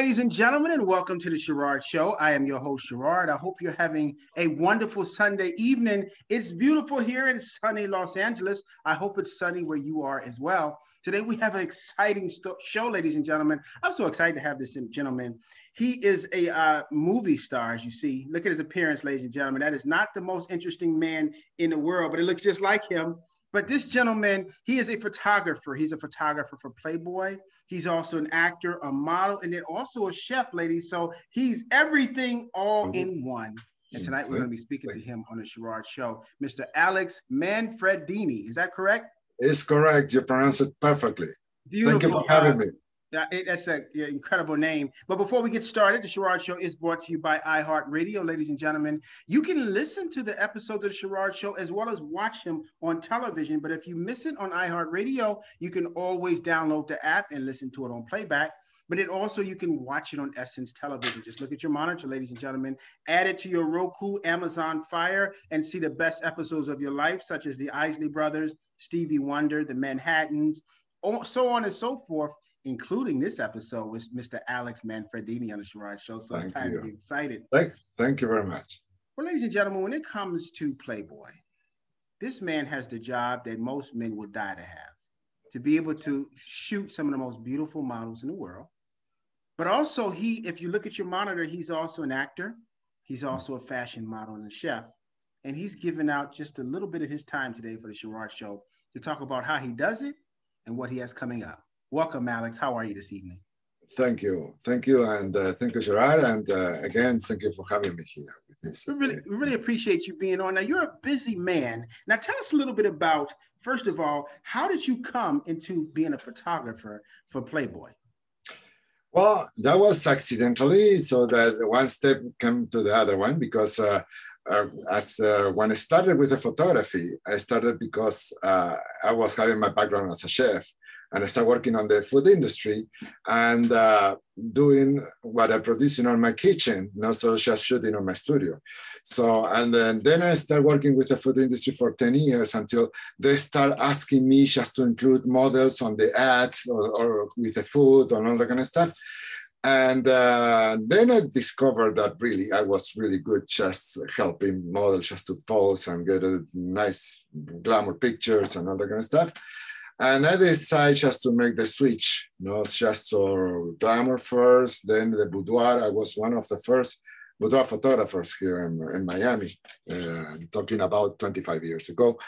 Ladies and gentlemen, and welcome to the Sherard Show. I am your host, Sherard. I hope you're having a wonderful Sunday evening. It's beautiful here in sunny Los Angeles. I hope it's sunny where you are as well. Today, we have an exciting show, ladies and gentlemen. I'm so excited to have this gentleman. He is a uh, movie star, as you see. Look at his appearance, ladies and gentlemen. That is not the most interesting man in the world, but it looks just like him. But this gentleman, he is a photographer. He's a photographer for Playboy. He's also an actor, a model, and then also a chef, ladies. So he's everything all mm-hmm. in one. And tonight we're going to be speaking to him on the Sherard Show, Mr. Alex Manfredini. Is that correct? It's correct. You pronounce it perfectly. Beautiful. Thank you for having me. It, that's an incredible name. But before we get started, the Sherard Show is brought to you by iHeartRadio, ladies and gentlemen. You can listen to the episodes of the Sherard Show as well as watch him on television. But if you miss it on iHeartRadio, you can always download the app and listen to it on playback. But it also you can watch it on Essence Television. Just look at your monitor, ladies and gentlemen. Add it to your Roku, Amazon Fire, and see the best episodes of your life, such as the Isley Brothers, Stevie Wonder, the Manhattans, so on and so forth including this episode with Mr. Alex Manfredini on the Sherard Show. So thank it's time you. to get excited. Thank, thank you very much. Well, ladies and gentlemen, when it comes to Playboy, this man has the job that most men would die to have to be able to shoot some of the most beautiful models in the world. But also, he, if you look at your monitor, he's also an actor, he's also a fashion model and a chef. And he's given out just a little bit of his time today for the Sherrod Show to talk about how he does it and what he has coming up. Welcome, Alex. How are you this evening? Thank you. Thank you. And uh, thank you, Gerard. And uh, again, thank you for having me here. This, we really, we really appreciate you being on. Now, you're a busy man. Now, tell us a little bit about, first of all, how did you come into being a photographer for Playboy? Well, that was accidentally. So that one step came to the other one because uh, uh, as uh, when I started with the photography, I started because uh, I was having my background as a chef and I started working on the food industry and uh, doing what I'm producing on my kitchen, not so just shooting on my studio. So, and then, then I started working with the food industry for 10 years until they start asking me just to include models on the ads or, or with the food and all that kind of stuff. And uh, then I discovered that really I was really good just helping models just to pose and get a nice glamour pictures and all that kind of stuff. And I decided just to make the switch, you know, just for glamour first, then the boudoir. I was one of the first boudoir photographers here in, in Miami, uh, talking about 25 years ago.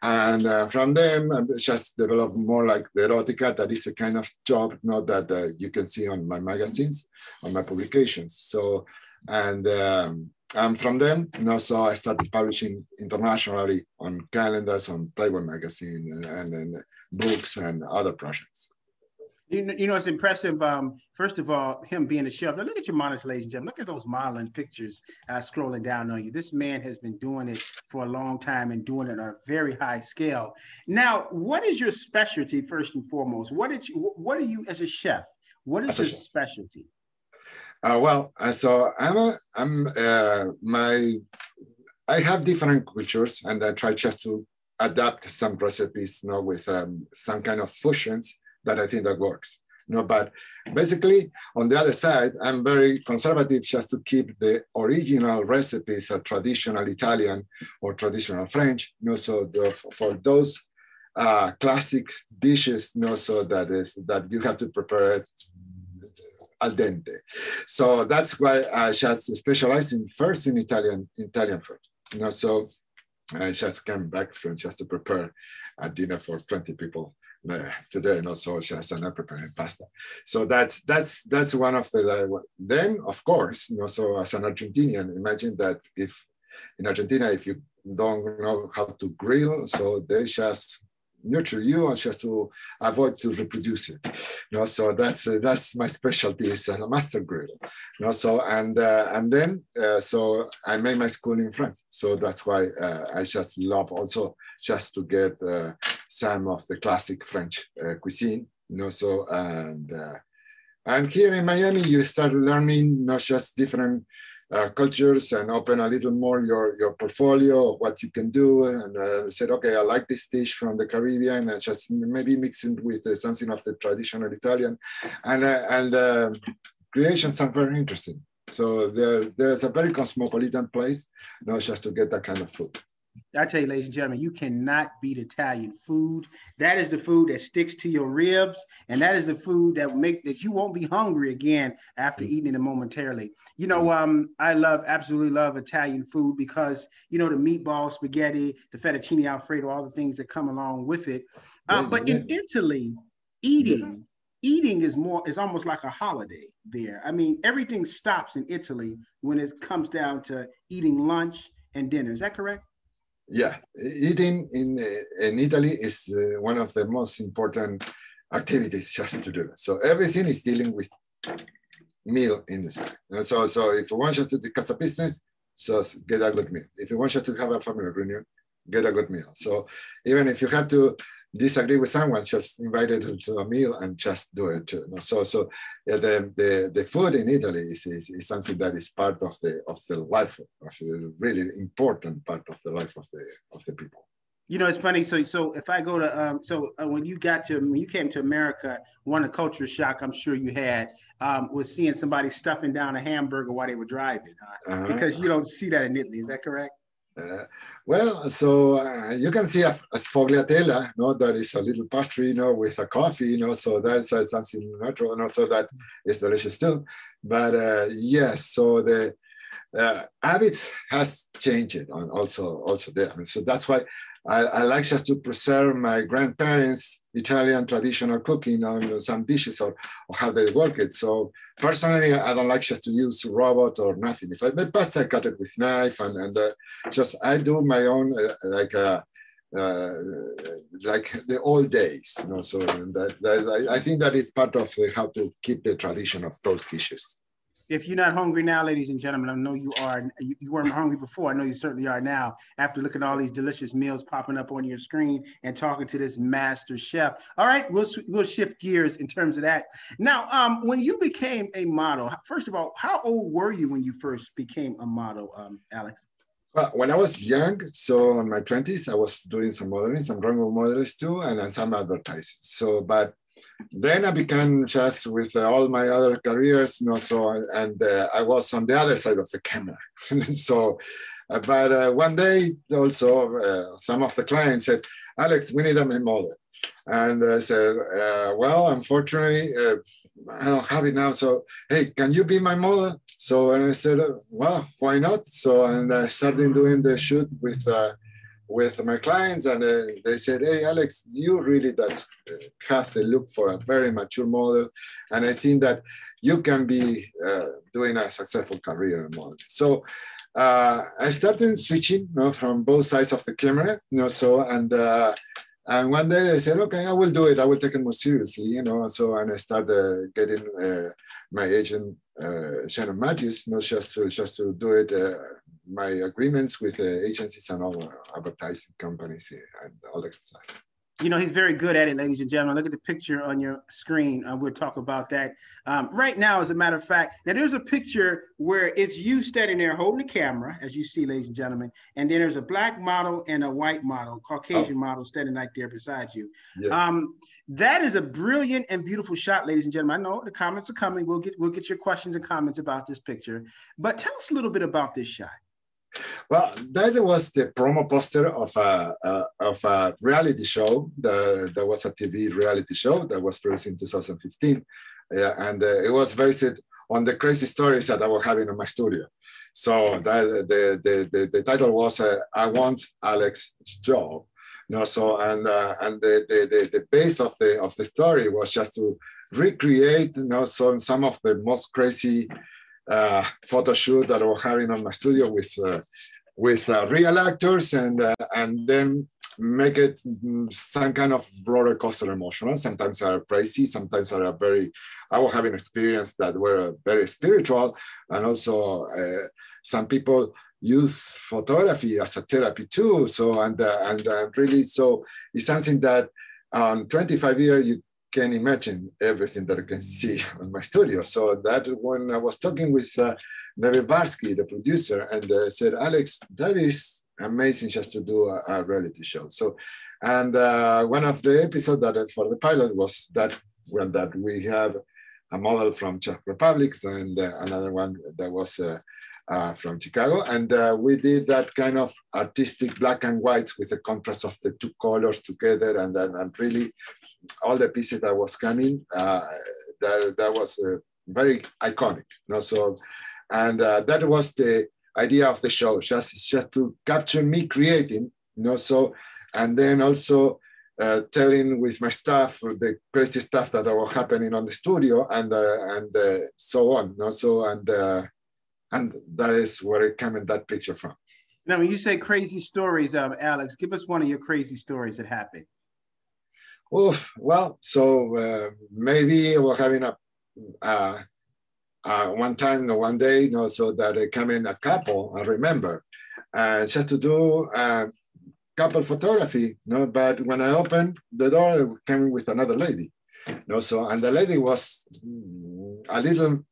And uh, from them, I just developed more like the erotica. That is a kind of job, not that uh, you can see on my magazines, on my publications. So, and um, and from them, you know, so I started publishing internationally on calendars, on Playboy magazine, and, and, and books and other projects. You know, you know, it's impressive. Um, first of all, him being a chef. Now look at your monitors, ladies and gentlemen. Look at those modeling pictures uh, scrolling down on you. This man has been doing it for a long time and doing it on a very high scale. Now, what is your specialty first and foremost? What did you? What are you as a chef? What is your specialty? Uh, well, uh, so I'm a, I'm uh, my I have different cultures, and I try just to adapt some recipes, you know, with um, some kind of fusions that I think that works. You know, but basically, on the other side, I'm very conservative just to keep the original recipes of traditional Italian or traditional French. You know, so the, for those uh, classic dishes, you know, so that is that you have to prepare it al dente. So that's why I just specialize in first in Italian Italian food. You know, so I just came back from just to prepare a dinner for 20 people uh, today, and also just I'm not preparing pasta. So that's that's that's one of the then of course, you know, so as an Argentinian, imagine that if in Argentina, if you don't know how to grill, so they just nurture you and just to avoid to reproduce it. You know, so that's uh, that's my specialty is a master grill. You know, so and uh, and then uh, so I made my school in France. So that's why uh, I just love also just to get uh, some of the classic French uh, cuisine. You know, so and and here in Miami you start learning not just different uh, cultures and open a little more your, your portfolio of what you can do. And uh, said, okay, I like this dish from the Caribbean and just maybe mix it with uh, something of the traditional Italian. And, uh, and uh, creations are very interesting. So there, there's a very cosmopolitan place, not just to get that kind of food. I tell you, ladies and gentlemen, you cannot beat Italian food. That is the food that sticks to your ribs, and that is the food that will make that you won't be hungry again after mm. eating it momentarily. You know, um, I love absolutely love Italian food because you know the meatball, spaghetti, the fettuccine alfredo, all the things that come along with it. Um, but in Italy, eating eating is more is almost like a holiday there. I mean, everything stops in Italy when it comes down to eating lunch and dinner. Is that correct? Yeah, eating in in Italy is uh, one of the most important activities just to do. So everything is dealing with meal in this. And so so if you want just to discuss a business, just get a good meal. If you want just to have a family reunion, get a good meal. So even if you have to disagree with someone, just invite them to a meal and just do it. Too. So, so yeah, the, the, the food in Italy is, is, is, something that is part of the of the life, of the really important part of the life of the of the people. You know, it's funny. So, so if I go to, um, so uh, when you got to, when you came to America, one of the culture shock I'm sure you had um, was seeing somebody stuffing down a hamburger while they were driving, huh? uh-huh. because you don't see that in Italy. Is that correct? Uh, well, so uh, you can see a, a sfogliatella, no, that is a little pastry, you know, with a coffee, you know, so that's uh, something natural, and also that is delicious too. But uh, yes, so the uh, habits has changed also also there. I mean, so that's why I, I, like just to preserve my grandparents' Italian traditional cooking on some dishes or, or, how they work it. So personally, I don't like just to use robot or nothing. If I make pasta, I cut it with knife and, and uh, just I do my own uh, like uh, uh like the old days. You know, so that, that, I, think that is part of how to keep the tradition of those dishes if you're not hungry now, ladies and gentlemen, I know you are. You, you, weren't hungry before. I know you certainly are now. After looking at all these delicious meals popping up on your screen and talking to this master chef. All right, we'll we'll shift gears in terms of that. Now, um, when you became a model, first of all, how old were you when you first became a model, um, Alex? Well, when I was young, so in my 20s, I was doing some modeling, some runway models too, and some advertising. So, but then I began just with uh, all my other careers, you know, so, and uh, I was on the other side of the camera. so, uh, but uh, one day also, uh, some of the clients said, Alex, we need a model. And I said, uh, well, unfortunately, I don't have it now. So, hey, can you be my model? So, and I said, well, why not? So, and I started doing the shoot with with my clients and uh, they said, hey, Alex, you really does uh, have the look for a very mature model. And I think that you can be uh, doing a successful career in modeling. So uh, I started switching you know, from both sides of the camera, you know, so, and, uh, and one day I said, okay, I will do it. I will take it more seriously, you know. So, and I started getting uh, my agent, Shannon Matthews, not just to, just to do it my agreements with the agencies and all advertising companies and all that stuff. You know, he's very good at it, ladies and gentlemen. Look at the picture on your screen. Uh, we'll talk about that um, right now, as a matter of fact. Now, there's a picture where it's you standing there holding the camera, as you see, ladies and gentlemen. And then there's a black model and a white model, Caucasian oh. model, standing right there beside you. Yes. Um, that is a brilliant and beautiful shot, ladies and gentlemen. I know the comments are coming. We'll get we'll get your questions and comments about this picture. But tell us a little bit about this shot. Well, that was the promo poster of a, a of a reality show. There was a TV reality show that was produced in 2015, yeah, and uh, it was based on the crazy stories that I was having in my studio. So that, the, the, the, the title was uh, "I Want Alex's Job." You know, so and uh, and the, the, the, the base of the of the story was just to recreate, you know, some some of the most crazy uh, photo shoot that I was having on my studio with uh, with uh, real actors and uh, and then make it some kind of roller coaster emotional. Sometimes are crazy, sometimes are very. I was having experience that were very spiritual, and also uh, some people use photography as a therapy too. So and uh, and really, so it's something that on 25 years you can imagine everything that I can see on my studio. So that when I was talking with uh, the producer, and uh, said, Alex, that is amazing just to do a, a reality show. So, and uh, one of the episodes that for the pilot was that when that we have a model from Czech Republic and uh, another one that was uh, uh, from Chicago. And uh, we did that kind of artistic black and whites with the contrast of the two colors together. And then and really all the pieces that was coming, uh, that, that was uh, very iconic. You know? So, and uh, that was the idea of the show, just, just to capture me creating, you know, so, and then also uh, telling with my staff the crazy stuff that was happening on the studio and uh, and uh, so on. You know? So and and that is where it came in that picture from. Now, when you say crazy stories, um, Alex, give us one of your crazy stories that happened. Oof, well, so uh, maybe we're having a uh, uh, one time or one day, you know, so that it came in a couple, I remember, uh, just to do uh, couple photography, you know, but when I opened the door, it came with another lady, you know, so, and the lady was a little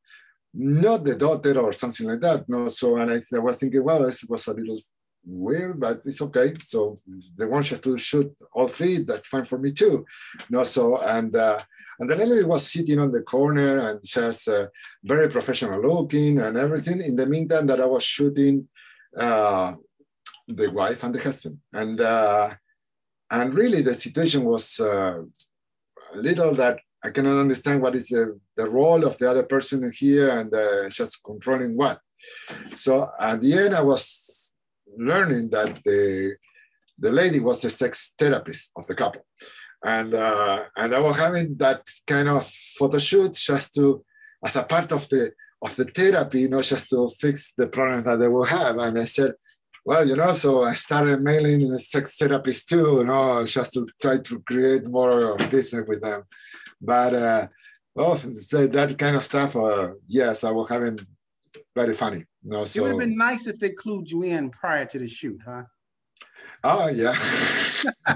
not the daughter or something like that. No, so and I, I was thinking, well, this was a little weird, but it's okay. So they want you to shoot all three. That's fine for me too. No, so and uh, and the lady was sitting on the corner and just uh, very professional looking and everything. In the meantime, that I was shooting uh, the wife and the husband, and uh, and really the situation was uh, a little that I cannot understand what is the, the role of the other person here and uh, just controlling what. So at the end, I was learning that the, the lady was the sex therapist of the couple. And, uh, and I was having that kind of photo shoot just to, as a part of the, of the therapy, know, just to fix the problem that they will have. And I said, well, you know, so I started mailing sex therapists too, you know, just to try to create more of business with them. But uh, oh, that kind of stuff, uh, yes, I was having very funny. No, so, it would have been nice if they clued you in prior to the shoot, huh? Oh, yeah.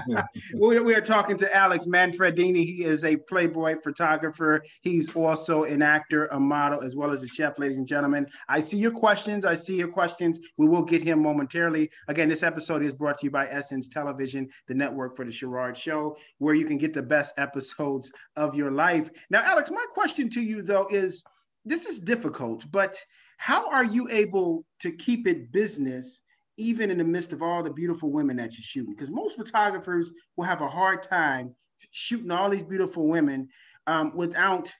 we, we are talking to Alex Manfredini. He is a Playboy photographer. He's also an actor, a model, as well as a chef, ladies and gentlemen. I see your questions. I see your questions. We will get him momentarily. Again, this episode is brought to you by Essence Television, the network for the Sherard Show, where you can get the best episodes of your life. Now, Alex, my question to you, though, is this is difficult, but how are you able to keep it business? Even in the midst of all the beautiful women that you're shooting? Because most photographers will have a hard time shooting all these beautiful women um, without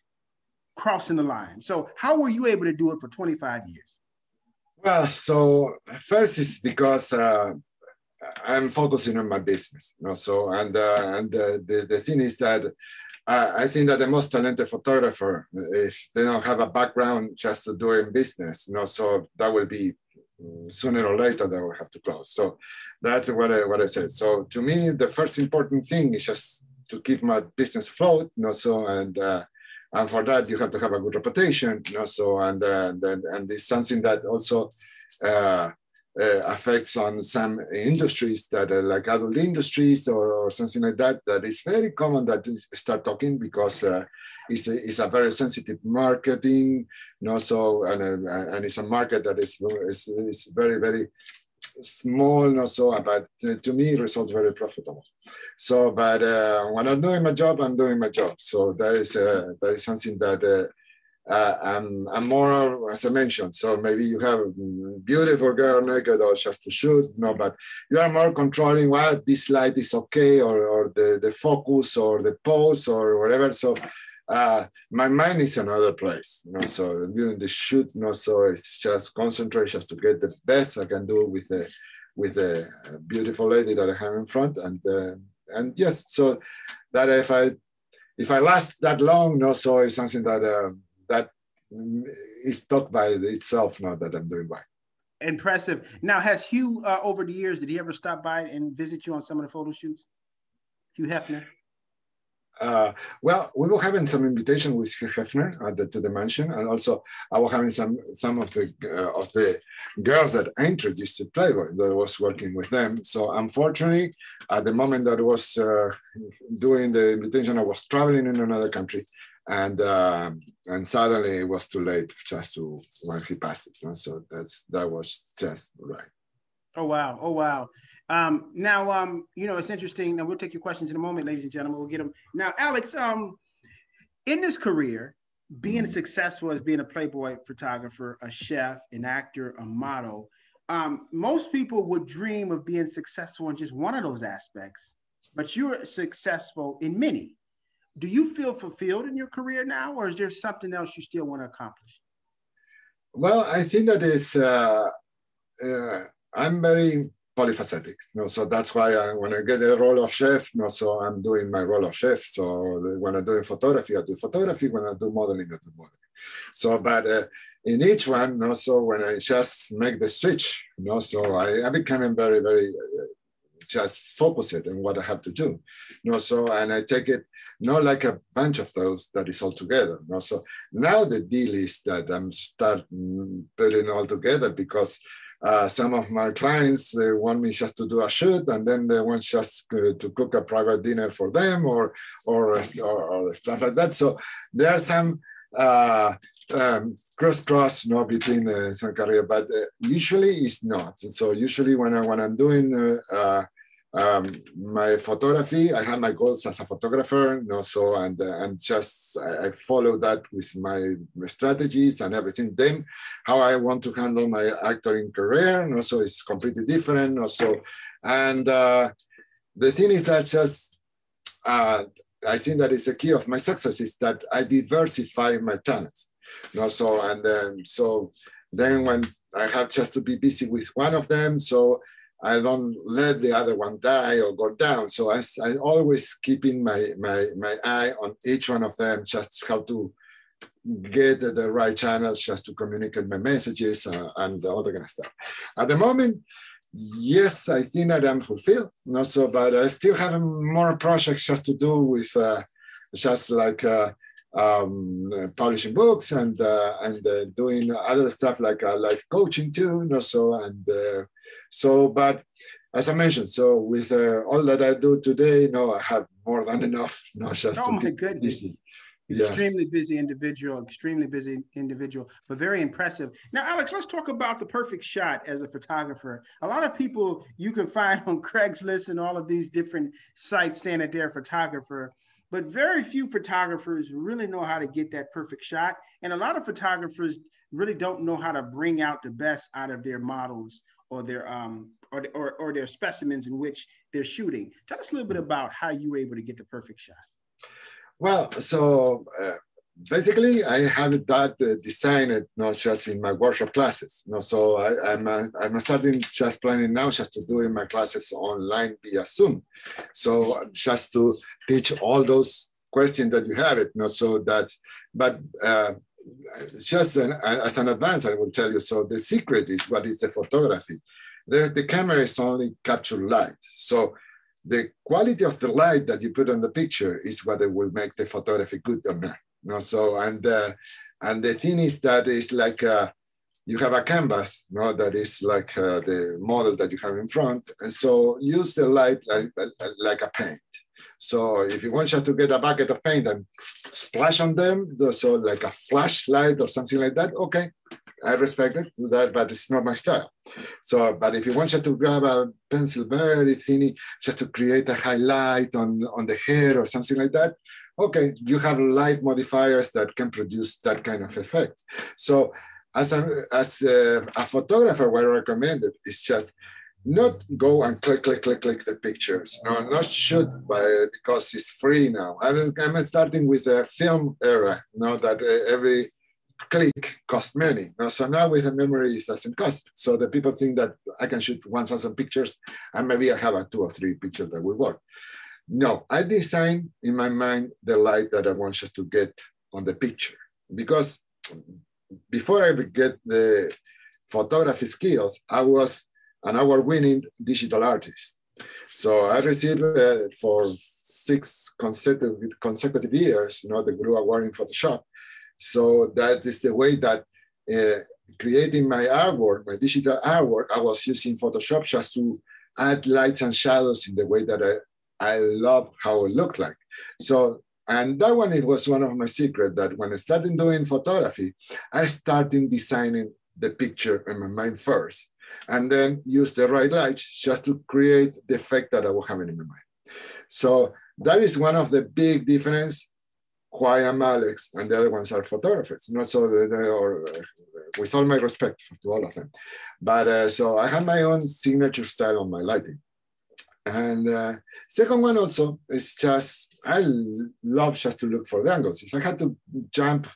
crossing the line. So, how were you able to do it for 25 years? Well, so first is because uh, I'm focusing on my business, you know. So, and uh, and uh, the the thing is that uh, I think that the most talented photographer, if they don't have a background just to doing business, you know, so that will be sooner or later they will have to close. So that's what I, what I said. So to me, the first important thing is just to keep my business afloat, you know, so, and, uh, and for that you have to have a good reputation, you know, so, and, uh, and, and it's something that also, uh, uh, affects on some industries that are like adult industries or, or something like that, that is very common that you start talking because uh, it's, a, it's a very sensitive marketing, you know, so, and, uh, and it's a market that is, is, is very, very small, know, so, but to me, results very profitable. So, but uh, when I'm doing my job, I'm doing my job. So that is, uh, that is something that uh, uh, I'm, I'm more, as I mentioned, so maybe you have beautiful girl naked or just to shoot, no, but you are more controlling what this light is okay or, or the, the focus or the pose or whatever. So uh, my mind is another place, you know, so during the shoot, you know, so it's just concentration to get the best I can do with the, with the beautiful lady that I have in front. And, uh, and yes, so that if I, if I last that long, you know, so it's something that, uh, that is taught by itself now that I'm doing right. Impressive. Now, has Hugh uh, over the years, did he ever stop by and visit you on some of the photo shoots? Hugh Hefner? Uh, well, we were having some invitation with Hugh Hefner the, to the mansion, and also I was having some some of the uh, of the girls that I introduced to Playboy that was working with them. So unfortunately, at the moment that I was uh, doing the invitation, I was traveling in another country, and uh, and suddenly it was too late just to when he passed it. You know? So that's that was just right. Oh wow! Oh wow! Um, now, um, you know, it's interesting. Now, we'll take your questions in a moment, ladies and gentlemen. We'll get them now, Alex. Um, in this career, being mm-hmm. successful as being a Playboy photographer, a chef, an actor, a model, um, most people would dream of being successful in just one of those aspects, but you're successful in many. Do you feel fulfilled in your career now, or is there something else you still want to accomplish? Well, I think that is, uh, uh, I'm very polyphacetic. You know, so that's why I, when I get the role of chef, you know, so I'm doing my role of chef. So when I'm doing photography, I do photography. When I do modeling, I do modeling. So, but uh, in each one, you know, so when I just make the switch, you know, so I, become very, very uh, just focus it on what I have to do. You know, so and I take it not like a bunch of those that is all together. Know? So now the deal is that I'm starting putting all together because uh, some of my clients they want me just to do a shoot and then they want just to, to cook a private dinner for them or or, or, or stuff like that so there are some uh, um, cross cross you know, between uh, some career but uh, usually it's not and so usually when, I, when i'm doing uh, uh, um, my photography, I have my goals as a photographer, you know, so and uh, and just I, I, follow that with my, my, strategies and everything. Then how I want to handle my acting career, and also it's completely different. Also, and uh, the thing is that just uh, I think that is the key of my success is that I diversify my talents. You know, so and then so then when I have just to be busy with one of them, so I don't let the other one die or go down. So I, I always keeping my, my, my eye on each one of them, just how to get the right channels just to communicate my messages uh, and all that kind of stuff. At the moment, yes, I think that I'm fulfilled. not so, but I still have more projects just to do with uh, just like uh, um, publishing books and uh, and uh, doing other stuff like uh, life coaching too. You know, so and uh, so, but as I mentioned, so with uh, all that I do today, no, I have more than enough. Not just oh my goodness. Yes. Extremely busy individual, extremely busy individual, but very impressive. Now, Alex, let's talk about the perfect shot as a photographer. A lot of people you can find on Craigslist and all of these different sites saying that they're a photographer, but very few photographers really know how to get that perfect shot. And a lot of photographers really don't know how to bring out the best out of their models or their um or, or, or their specimens in which they're shooting. Tell us a little bit about how you were able to get the perfect shot. Well, so uh, basically, I have that uh, designed not just in my workshop classes. You know, so I, am I'm, uh, I'm starting just planning now just to do in my classes online via Zoom. So just to teach all those questions that you have it, you know, so that, but uh, just an, as an advance, I will tell you. So the secret is what is the photography. The, the camera is only capture light. So the quality of the light that you put on the picture is what will make the photography good or not. Know, so and uh, and the thing is that it's like uh, you have a canvas, you know, that is like uh, the model that you have in front, and so use the light like, like a paint. So if you want just to get a bucket of paint and splash on them, so like a flashlight or something like that, okay, I respect it, that, but it's not my style. So, but if you want just to grab a pencil very thin, just to create a highlight on, on the hair or something like that, okay, you have light modifiers that can produce that kind of effect. So as a, as a, a photographer, what I recommend it is just not go and click, click, click, click the pictures. No, not shoot by, because it's free now. I'm, I'm starting with a film era, you know, that uh, every click cost money. So now with a memory, it doesn't cost. So the people think that I can shoot 1,000 pictures and maybe I have a two or three pictures that will work. No, I design in my mind the light that I want you to get on the picture because before I get the photography skills, I was an award-winning digital artist. So I received uh, for six consecutive consecutive years, you know, the GRU Award in Photoshop. So that is the way that uh, creating my artwork, my digital artwork, I was using Photoshop just to add lights and shadows in the way that I, I love how it looked like. So, and that one, it was one of my secrets that when I started doing photography, I started designing the picture in my mind first and then use the right light just to create the effect that I was having in my mind. So that is one of the big difference why I'm Alex, and the other ones are photographers. Not so, they, uh, with all my respect to all of them. But uh, so I have my own signature style on my lighting. And uh, second one also is just, I love just to look for the angles. If I had to jump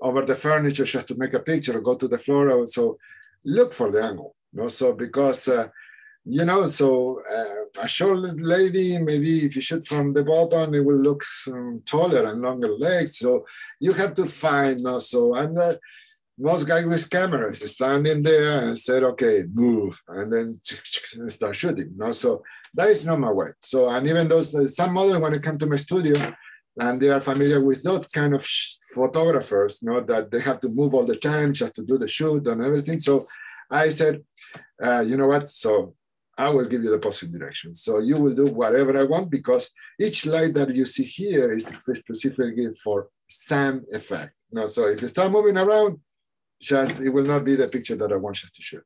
over the furniture just to make a picture or go to the floor, so look for the angle. You know? So because uh, you know, so uh, a short lady, maybe if you shoot from the bottom, it will look um, taller and longer legs. So you have to find, you know, so and most guys with cameras standing there and said, okay, move, and then start shooting. You know? So that is not my way. So, and even those, some models, when they come to my studio, and they are familiar with those kind of photographers, you know, that they have to move all the time just to do the shoot and everything. So I said, uh, you know what? So I will give you the positive direction. So you will do whatever I want because each light that you see here is specifically for some effect. No, so if you start moving around, just it will not be the picture that I want you to shoot.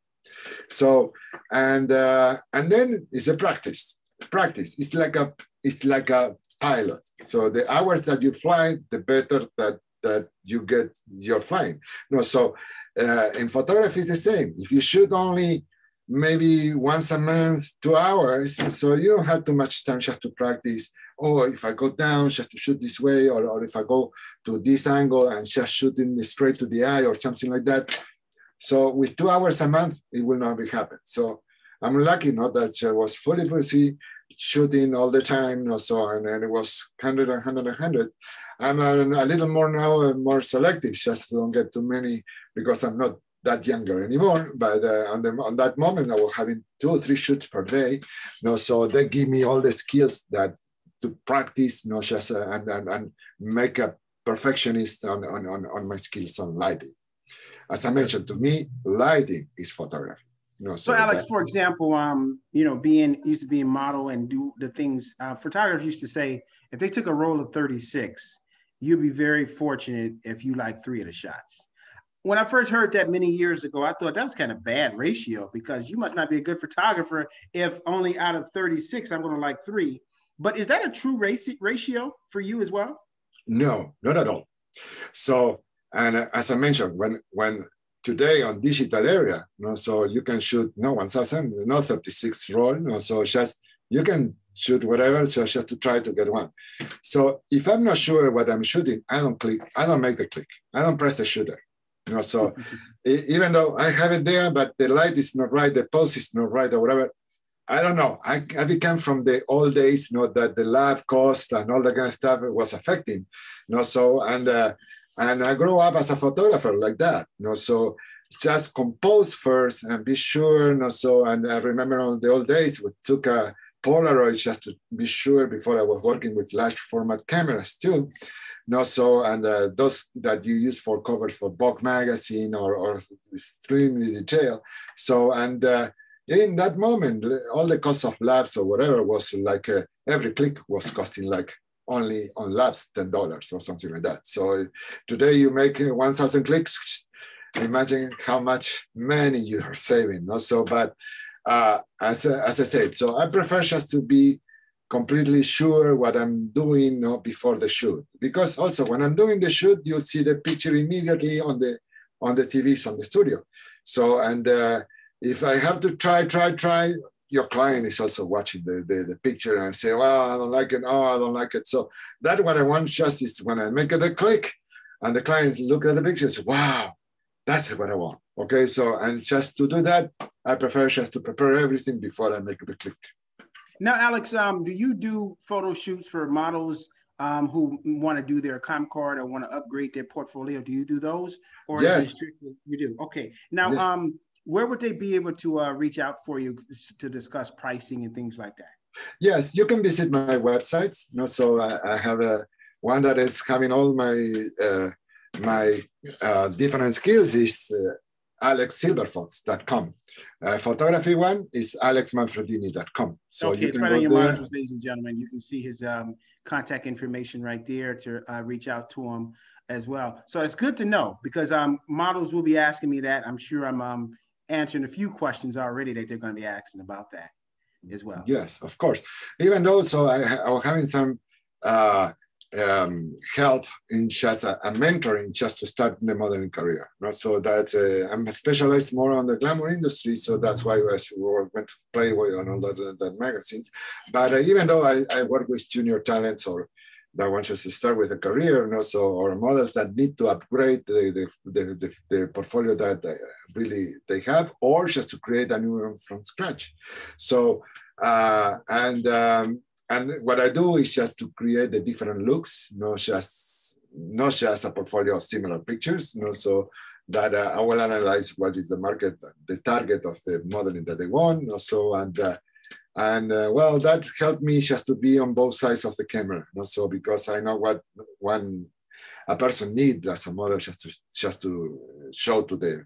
So and uh, and then it's a practice. Practice. It's like a it's like a pilot. So the hours that you fly, the better that that you get your flying. No, so uh, in photography, it's the same. If you shoot only maybe once a month, two hours. So you don't have too much time just to practice. Oh, if I go down, just to shoot this way, or, or if I go to this angle and just shooting straight to the eye or something like that. So with two hours a month, it will not be happen. So I'm lucky not that I was fully busy shooting all the time, or so and, it was 100 and 100 and 100. I'm a, a little more now, more selective, just don't get too many because I'm not that younger anymore, but uh, on, the, on that moment, I was having two or three shoots per day. You know, so they give me all the skills that to practice, not just uh, and, and, and make a perfectionist on, on, on, on my skills on lighting. As I mentioned, to me, lighting is photography. You know, so, so Alex, that, for example, um, you know, being used to be a model and do the things uh, photographers used to say, if they took a roll of 36, you'd be very fortunate if you like three of the shots when I first heard that many years ago, I thought that was kind of bad ratio because you must not be a good photographer if only out of 36, I'm going to like three. But is that a true ratio for you as well? No, not at all. So, and uh, as I mentioned, when when today on digital area, you know, so you can shoot no 1000, no 36 roll, you know, so just you can shoot whatever, so just to try to get one. So if I'm not sure what I'm shooting, I don't click, I don't make the click, I don't press the shooter. You know, so even though I have it there, but the light is not right, the pose is not right, or whatever. I don't know. I, I became from the old days, you know, that the lab cost and all that kind of stuff was affecting, you know. So and uh, and I grew up as a photographer like that, you know. So just compose first and be sure, you know. So and I remember on the old days we took a Polaroid just to be sure before I was working with large format cameras too no so and uh, those that you use for covers for Vogue magazine or, or extremely detailed. So and uh, in that moment, all the cost of labs or whatever was like uh, every click was costing like only on labs ten dollars or something like that. So today you make one thousand clicks. Imagine how much money you are saving. No? So, but uh, as, as I said, so I prefer just to be completely sure what I'm doing before the shoot. Because also when I'm doing the shoot, you see the picture immediately on the on the TVs on the studio. So and uh, if I have to try, try, try, your client is also watching the, the, the, picture and say, well, I don't like it. Oh, I don't like it. So that what I want just is when I make the click and the client look at the picture and say, wow, that's what I want. Okay, so and just to do that, I prefer just to prepare everything before I make the click. Now, Alex, um, do you do photo shoots for models um, who want to do their comp card or want to upgrade their portfolio? Do you do those? Or yes, you do. Okay. Now, yes. um, where would they be able to uh, reach out for you to discuss pricing and things like that? Yes, you can visit my websites. You know, so I, I have a one that is having all my uh, my uh, different skills is uh, alexsilverfox.com. Uh, photography one is alexmanfredini.com. So okay, you can it's right on your monitors, ladies and gentlemen. You can see his um, contact information right there to uh, reach out to him as well. So it's good to know because um, models will be asking me that. I'm sure I'm um, answering a few questions already that they're going to be asking about that as well. Yes, of course. Even though, so I, I was having some uh, um, help in just a, a, mentoring just to start the modeling career. So that uh, I'm specialized more on the glamour industry, so that's why I went to Playboy and all that, that magazines. But uh, even though I, I, work with junior talents or that wants to start with a career, also or models that need to upgrade the, the, the, the, the portfolio that they really they have, or just to create a new one from scratch. So uh, and um, and what I do is just to create the different looks, not just not just a portfolio of similar pictures, you know, so that uh, I will analyze what is the market, the target of the modeling that they want, you know, so and uh, and uh, well, that helped me just to be on both sides of the camera, you know, so because I know what one a person needs as a model just to just to show to the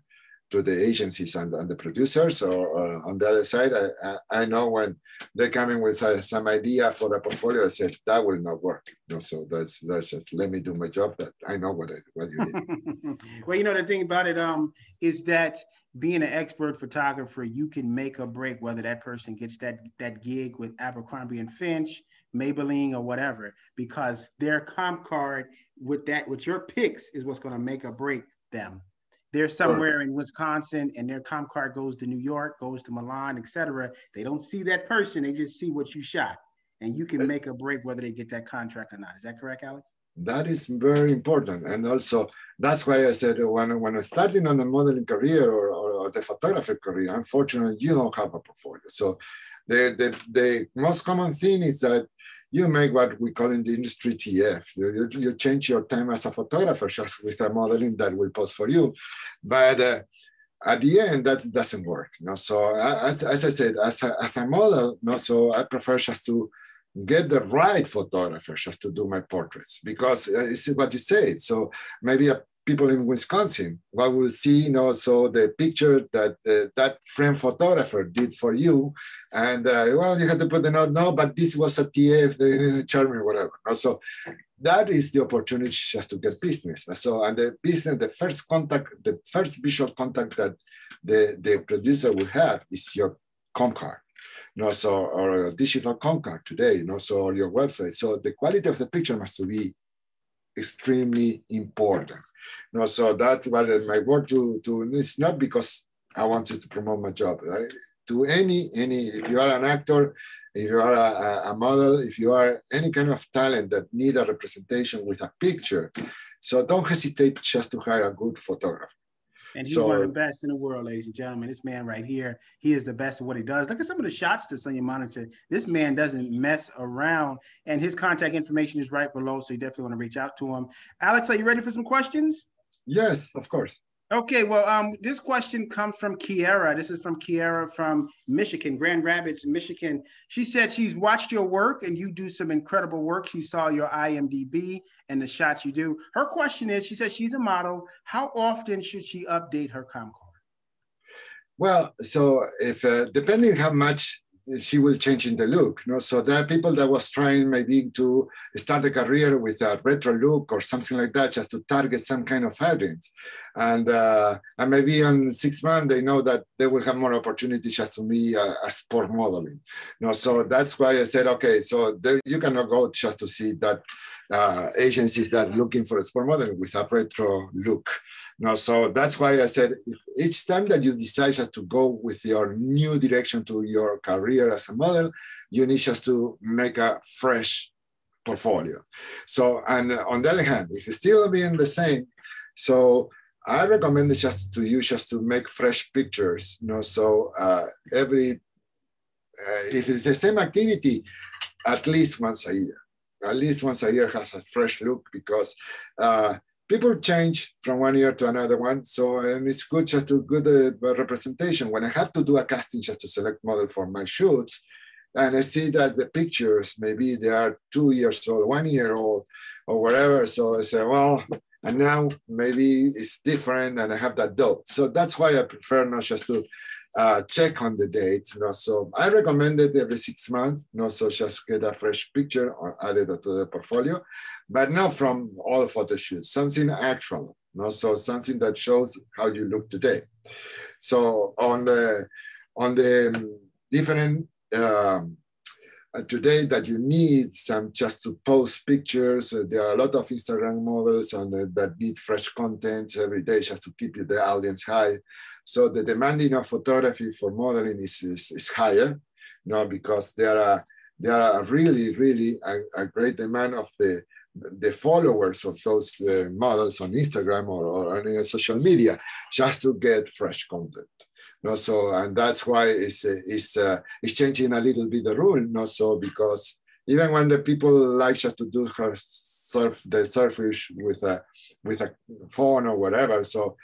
to the agencies and, and the producers. Or, or, on the other side I, I, know when they're coming with uh, some idea for a portfolio i said that will not work. You know, so that's that's just let me do my job that i know what I, what you need. Well you know the thing about it um is that being an expert photographer you can make or break whether that person gets that that gig with abercrombie and finch maybelline or whatever because their comp card with that with your picks is what's going to make or break them they're somewhere in Wisconsin and their comp card goes to New York, goes to Milan, etc. They don't see that person, they just see what you shot. And you can make a break whether they get that contract or not. Is that correct, Alex? That is very important. And also, that's why I said uh, when, when I started on the modeling career or, or, or the photography career, unfortunately, you don't have a portfolio. So the, the, the most common thing is that you make what we call in the industry TF. You, you, change your time as a photographer just with a modeling that will pose for you. But uh, at the end, that doesn't work. You know? So as, as I said, as a, as a model, you know, so I prefer just to get the right photographer just to do my portraits because uh, it's what you said. So maybe a people in Wisconsin. What we'll see, you know, so the picture that uh, that frame photographer did for you, and uh, well, you had to put the note, no, but this was a TF, the charming, whatever. So that is the opportunity just to get business. So and the business, the first contact, the first visual contact that the, the producer will have is your comp card. You know, so or a digital comp card today, you know, so or your website. So the quality of the picture must be extremely important. Know, so that's what my work to, to it's not because I wanted to promote my job. Right? To any, any, if you are an actor, if you are a, a model, if you are any kind of talent that need a representation with a picture, so don't hesitate just to hire a good photographer. And he's so, one of the best in the world, ladies and gentlemen. This man right here, he is the best at what he does. Look at some of the shots that's on your monitor. This man doesn't mess around, and his contact information is right below, so you definitely want to reach out to him. Alex, are you ready for some questions? Yes, of course. Okay, well, um, this question comes from Kiera. This is from Kiera from Michigan, Grand Rapids, Michigan. She said she's watched your work and you do some incredible work. She saw your IMDb and the shots you do. Her question is, she says she's a model. How often should she update her comp card? Well, so if uh, depending how much she will change in the look. You know? So there are people that was trying maybe to start a career with a retro look or something like that, just to target some kind of audience. And uh, and maybe in six months they know that they will have more opportunities just to be a, a sport modeling. You know, so that's why I said, okay, so you cannot go just to see that uh, agencies that are looking for a sport model with a retro look. No, so that's why I said each time that you decide just to go with your new direction to your career as a model, you need just to make a fresh portfolio. So, and on the other hand, if you still being the same, so I recommend just to use just to make fresh pictures. You know, so uh, every uh, if it's the same activity, at least once a year at least once a year has a fresh look because uh, people change from one year to another one. So it's good just to good uh, representation. When I have to do a casting just to select model for my shoots, and I see that the pictures maybe they are two years old, one year old, or whatever. So I say, well, and now maybe it's different, and I have that doubt. So that's why I prefer not just to uh, check on the date. You know, so I recommend it every six months. You know, so just get a fresh picture or add it to the portfolio, but not from all photo shoots. Something actual. You know, so something that shows how you look today. So on the on the different um, uh, today that you need some just to post pictures. Uh, there are a lot of Instagram models and uh, that need fresh content every day just to keep the audience high. So the demanding of photography for modeling is, is, is higher, you know, because there are there are really, really a, a great demand of the the followers of those uh, models on Instagram or, or on social media just to get fresh content. No, so and that's why it's it's uh, it's changing a little bit the rule. No, so because even when the people like just to do her surf the surfish with a with a phone or whatever, so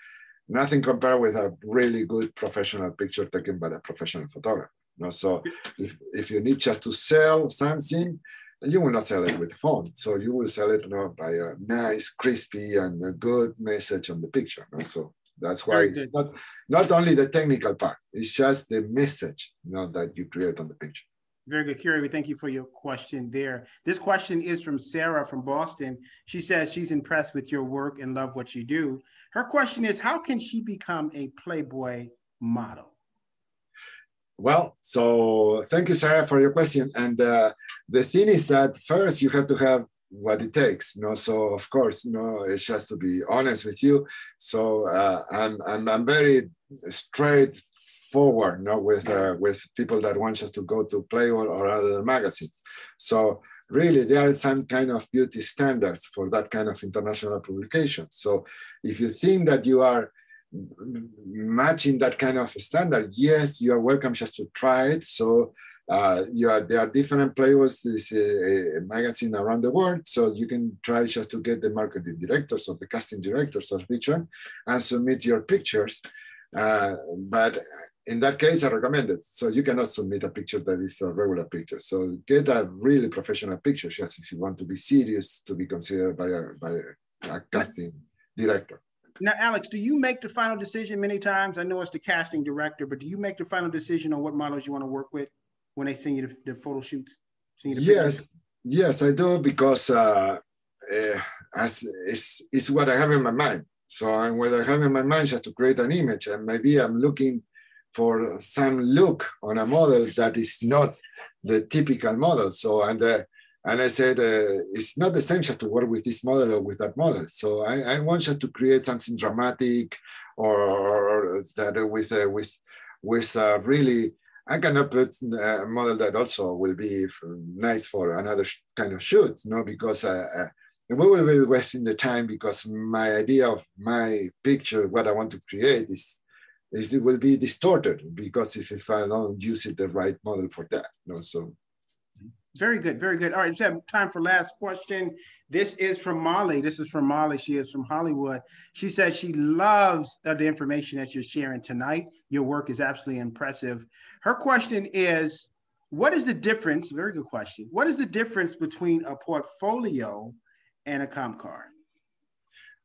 nothing compared with a really good professional picture taken by a professional photographer. No, so if if you need just to sell something, you will not sell it with a phone. So you will sell it you know, by a nice, crispy, and a good message on the picture. Know? So that's why it's not, not only the technical part, it's just the message you know, that you create on the picture. Very good, Kiri. Thank you for your question there. This question is from Sarah from Boston. She says she's impressed with your work and love what you do. Her question is, how can she become a Playboy model? Well, so thank you, Sarah, for your question. And uh, the thing is that first you have to have what it takes, you know. So of course, you know, it's just to be honest with you. So uh, I'm, I'm I'm very straightforward, you know, with uh, with people that want us to go to Playboy or other magazines. So really there are some kind of beauty standards for that kind of international publication. So if you think that you are matching that kind of standard, yes, you are welcome just to try it. So uh, you are, there are different Playboys, this a, a, magazine around the world. So you can try just to get the marketing directors or the casting directors of each one and submit your pictures. Uh, but in that case, I recommend it. So you cannot submit a picture that is a regular picture. So get a really professional picture, just if you want to be serious to be considered by a, by a casting director. Now, Alex, do you make the final decision many times? I know it's the casting director, but do you make the final decision on what models you want to work with when they send you the, the photo shoots? The yes, pictures? yes, I do because uh, uh, it's, it's what I have in my mind. So I'm, what I have in my mind is to create an image, and maybe I'm looking for some look on a model that is not the typical model. So and uh, and I said, uh, it's not just to work with this model or with that model. So I, I want just to create something dramatic or, that with, uh, with, with really, I cannot put a model that also will be nice for another kind of shoot, know, because uh, uh, we will be wasting the time because my idea of my picture, what I want to create is, is it will be distorted because if, if I don't use it the right model for that, know, so very good, very good. All right, we have time for last question. This is from Molly. This is from Molly. She is from Hollywood. She says she loves the information that you're sharing tonight. Your work is absolutely impressive. Her question is, what is the difference? Very good question. What is the difference between a portfolio and a comp card?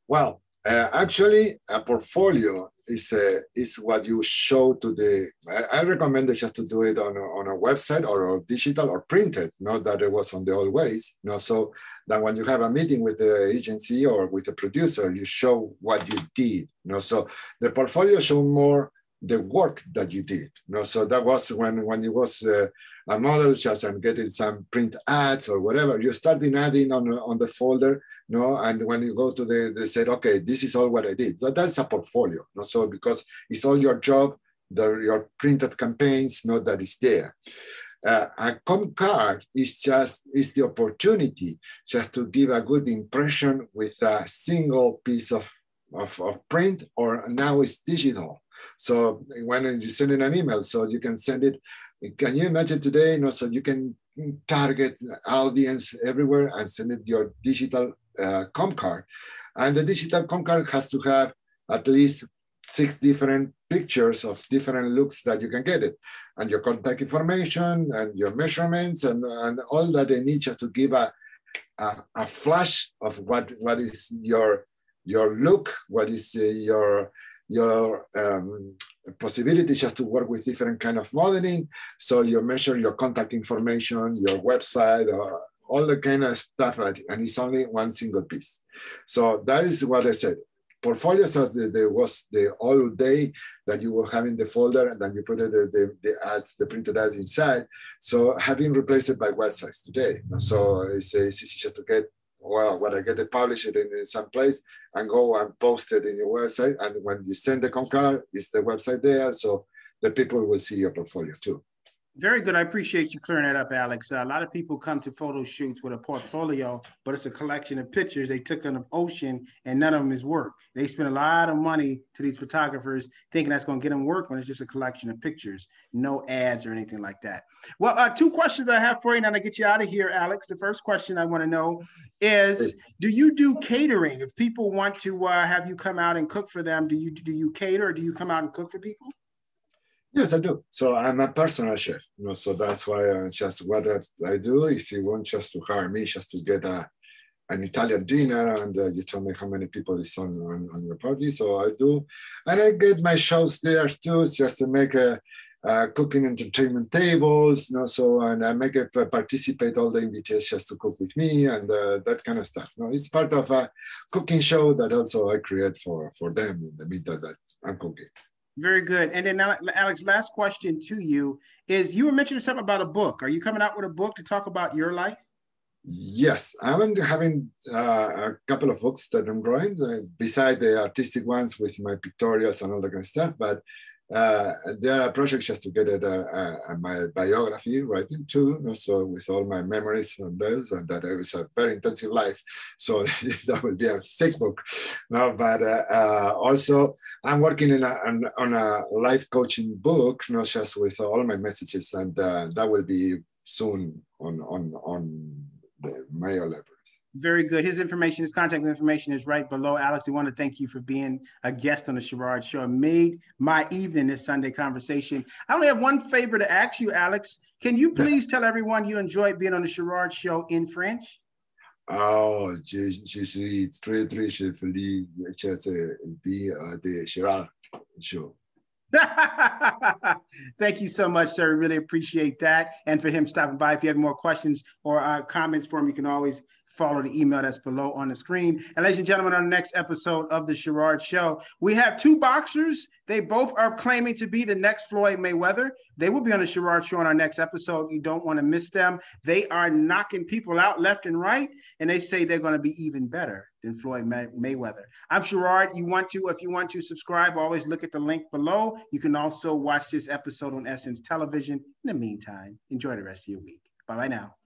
Well, uh, actually, a portfolio is uh, is what you show to the. I, I recommend just to do it on a, on a website or, digital or printed, not that it was on the old ways. You know, so that when you have a meeting with the agency or with the producer, you show what you did. You know, so the portfolio show more the work that you did. You know, so that was when when it was. Uh, a model just and getting some print ads or whatever. You starting adding on, on the folder, know, and when you go to the, they said, okay, this is all what I did. So that's a portfolio, know, so because it's all your job, the, your printed campaigns, know, that is there. Uh, a comp card is just is the opportunity just to give a good impression with a single piece of, of, of print or now it's digital. So when you send in an email, so you can send it can you imagine today, you know, so you can target audience everywhere and send it your digital uh, comp card. And the digital comp card has to have at least six different pictures of different looks that you can get it. And your contact information and your measurements and, and all that they need just to give a, a, a flash of what, what is your, your look, what is uh, your, your um, possibility just to work with different kind of modeling. So you measure your contact information, your website, uh, all the kind of stuff, and it's only one single piece. So that is what I said. portfolio. So there was the all day that you were having the folder and then you put the, the, the ads, the printed ads inside. So have been replaced by websites today. So it's, it's easy just to get well, when I get it published in, in some place and go and post it in your website. And when you send the comp card, it's the website there. So the people will see your portfolio too. Very good. I appreciate you clearing that up, Alex. Uh, a lot of people come to photo shoots with a portfolio, but it's a collection of pictures they took on the ocean, and none of them is work. They spend a lot of money to these photographers thinking that's going to get them work when it's just a collection of pictures, no ads or anything like that. Well, uh, two questions I have for you now to get you out of here, Alex. The first question I want to know is: Do you do catering? If people want to uh, have you come out and cook for them, do you do you cater? Or do you come out and cook for people? Yes, I do. So I'm a personal chef, you know, so that's why I just what I do. If you want just to hire me, just to get a, an Italian dinner, and uh, you tell me how many people is on, on, on your party, so I do, and I get my shows there too, just to make a, uh, cooking entertainment tables, you know, so and I make it participate all the invitations just to cook with me and uh, that kind of stuff. You know, it's part of a cooking show that also I create for for them in the middle that I'm cooking. Very good. And then, Alex, last question to you is you were mentioning something about a book. Are you coming out with a book to talk about your life? Yes, I'm having uh, a couple of books that I'm drawing, uh, beside the artistic ones with my pictorials and all that kind of stuff. But uh, there are projects just to get it, uh, uh, my biography writing too, so with all my memories on those, and that it was a very intensive life. So that will be a thick book. No, but uh, uh, also I'm working a, on, on, a life coaching book, not just with all my messages, and uh, that will be soon on on on the level. Very good. His information, his contact information is right below. Alex, we want to thank you for being a guest on the Sherard Show. It made my evening this Sunday conversation. I only have one favor to ask you, Alex. Can you please tell everyone you enjoyed being on the Sherard Show in French? Oh, je, je suis très, très feliz de be uh, the Sherard Show. Thank you so much, sir. Really appreciate that. And for him stopping by, if you have more questions or uh, comments for him, you can always follow the email that's below on the screen. And ladies and gentlemen, on the next episode of the Sherard Show, we have two boxers. They both are claiming to be the next Floyd Mayweather. They will be on the Sherard Show on our next episode. You don't want to miss them. They are knocking people out left and right, and they say they're going to be even better than Floyd May- Mayweather. I'm Sherard. You want to, if you want to subscribe, always look at the link below. You can also watch this episode on Essence Television. In the meantime, enjoy the rest of your week. Bye bye now.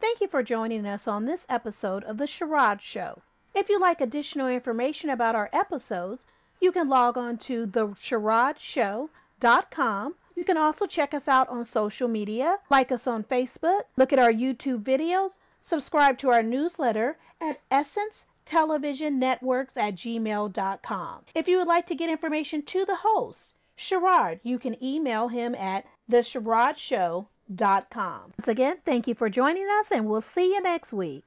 Thank you for joining us on this episode of The Sherard Show. If you'd like additional information about our episodes, you can log on to thesherardshow.com. You can also check us out on social media, like us on Facebook, look at our YouTube videos, subscribe to our newsletter at essencetelevisonnetworks at gmail.com. If you would like to get information to the host, Sherard, you can email him at thesherardshow.com. Once again, thank you for joining us, and we'll see you next week.